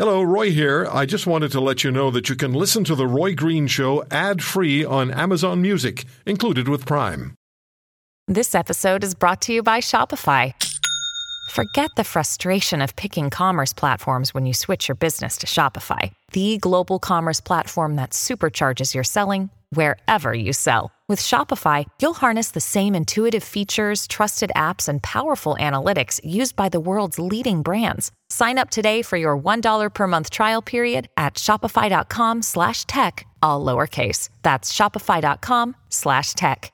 Hello, Roy here. I just wanted to let you know that you can listen to The Roy Green Show ad free on Amazon Music, included with Prime. This episode is brought to you by Shopify. Forget the frustration of picking commerce platforms when you switch your business to Shopify, the global commerce platform that supercharges your selling wherever you sell. With Shopify, you'll harness the same intuitive features, trusted apps, and powerful analytics used by the world's leading brands. Sign up today for your $1 per month trial period at shopify.com slash tech, all lowercase. That's shopify.com slash tech.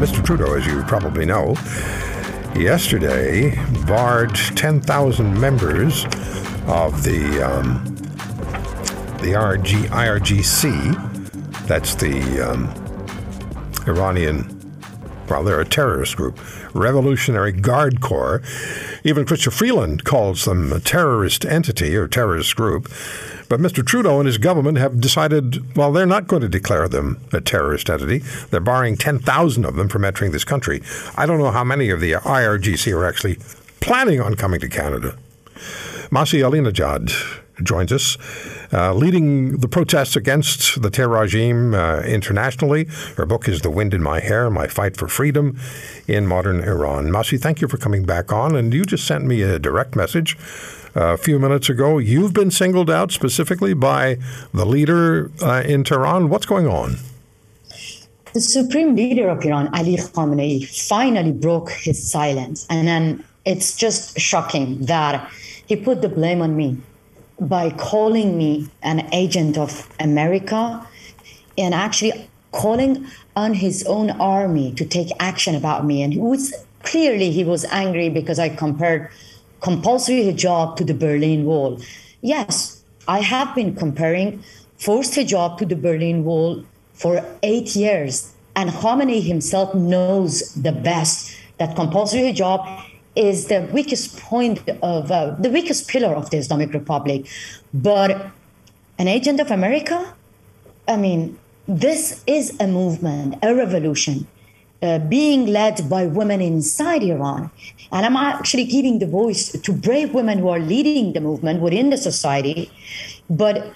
Mr. Trudeau, as you probably know, yesterday barred 10,000 members of the um, the RG, IRGC, that's the um, Iranian, well, they're a terrorist group, Revolutionary Guard Corps. Even Chrystia Freeland calls them a terrorist entity or terrorist group. But Mr. Trudeau and his government have decided, well, they're not going to declare them a terrorist entity. They're barring 10,000 of them from entering this country. I don't know how many of the IRGC are actually planning on coming to Canada. Masih Alinejad joins us, uh, leading the protests against the terror regime uh, internationally. Her book is The Wind in My Hair My Fight for Freedom in Modern Iran. Masih, thank you for coming back on. And you just sent me a direct message uh, a few minutes ago. You've been singled out specifically by the leader uh, in Tehran. What's going on? The supreme leader of Iran, Ali Khamenei, finally broke his silence. And then it's just shocking that he put the blame on me by calling me an agent of America and actually calling on his own army to take action about me. And he was clearly he was angry because I compared compulsory hijab to the Berlin Wall. Yes, I have been comparing forced hijab to the Berlin Wall for eight years. And Khamenei himself knows the best that compulsory hijab is the weakest point of uh, the weakest pillar of the Islamic Republic. But an agent of America, I mean, this is a movement, a revolution. Uh, being led by women inside Iran. And I'm actually giving the voice to brave women who are leading the movement within the society. But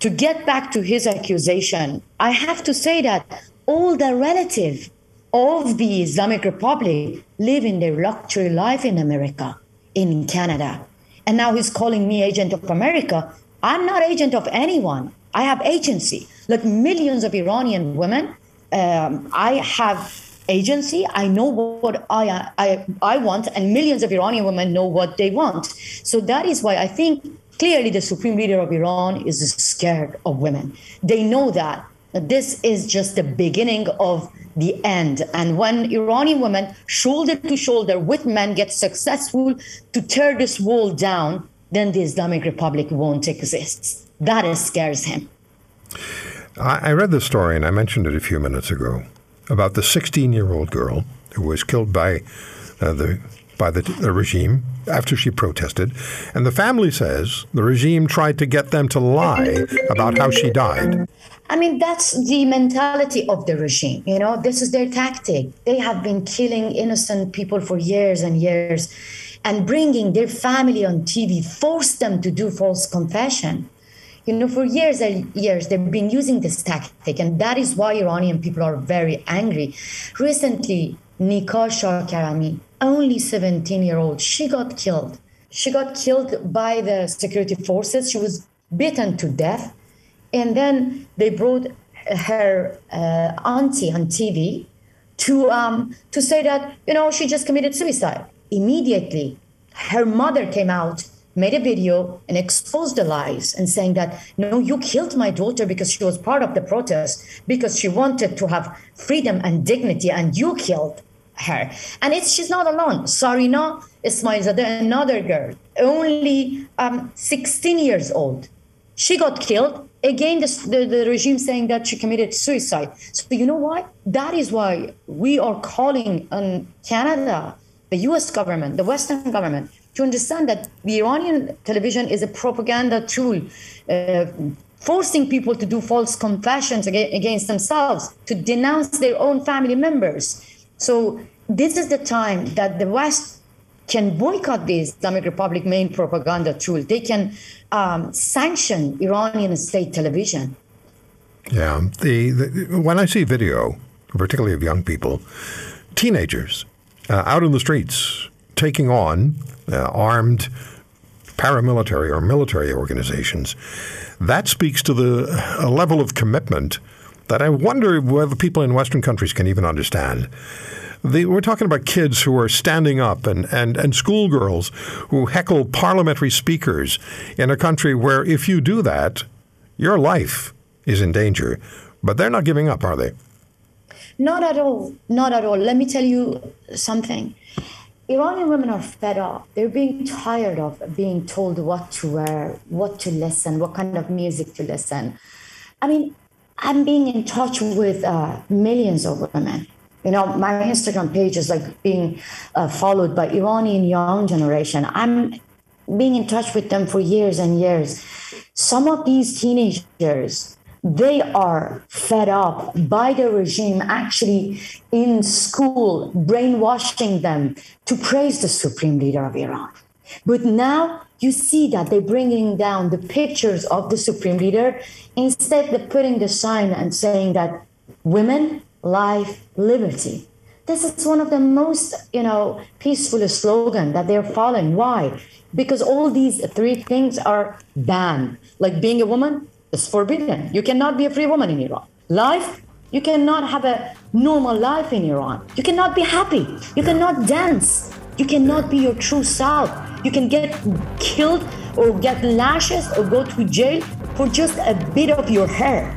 to get back to his accusation, I have to say that all the relative of the Islamic Republic living their luxury life in America, in Canada. And now he's calling me agent of America. I'm not agent of anyone. I have agency. Like millions of Iranian women, um, I have agency. I know what I, I, I want, and millions of Iranian women know what they want. So that is why I think clearly the supreme leader of Iran is scared of women. They know that. This is just the beginning of the end. And when Iranian women, shoulder to shoulder with men, get successful to tear this wall down, then the Islamic Republic won't exist. That scares him. I read the story, and I mentioned it a few minutes ago, about the 16 year old girl who was killed by uh, the by the, the, regime after she protested. And the family says the regime tried to get them to lie about how she died. I mean, that's the mentality of the regime. You know, this is their tactic. They have been killing innocent people for years and years and bringing their family on TV, force them to do false confession. You know, for years and years, they've been using this tactic, and that is why Iranian people are very angry. Recently, Nika Shahkarami, only 17 year old, she got killed. She got killed by the security forces. She was beaten to death and then they brought her uh, auntie on TV to um, to say that you know she just committed suicide. Immediately, her mother came out, made a video, and exposed the lies and saying that no, you killed my daughter because she was part of the protest because she wanted to have freedom and dignity, and you killed her. And it's she's not alone. Sarina Ismailzadeh, another girl, only um, 16 years old. She got killed. Again the, the, the, regime saying that she committed suicide. So you know why? That is why we are calling on canada the us government the western government to understand that the iranian television is a propaganda tool uh, forcing people to do false confessions against themselves to denounce their own family members. So this is the time that the west can boycott the Islamic Republic main propaganda tool. They can um, sanction Iranian state television. Yeah, the, the, when I see video, particularly of young people, teenagers uh, out in the streets taking on uh, armed paramilitary or military organizations, that speaks to the level of commitment that I wonder whether people in Western countries can even understand. The, we're talking about kids who are standing up and, and, and schoolgirls who heckle parliamentary speakers in a country where if you do that, your life is in danger. But they're not giving up, are they? Not at all. Not at all. Let me tell you something. Iranian women are fed up. They're being tired of being told what to wear, what to listen, what kind of music to listen. I mean, I'm being in touch with uh, millions of women. You know, my Instagram page is like being uh, followed by Iranian young generation. I'm being in touch with them for years and years. Some of these teenagers, they are fed up by the regime actually in school brainwashing them to praise the supreme leader of Iran. But now you see that they're bringing down the pictures of the supreme leader. Instead, they're putting the sign and saying that women, life, liberty. This is one of the most, you know, peaceful slogan that they're following. Why? Because all these three things are banned. Like being a woman is forbidden. You cannot be a free woman in Iran. Life, you cannot have a normal life in Iran. You cannot be happy. You cannot dance. You cannot be your true self. You can get killed or get lashes or go to jail for just a bit of your hair.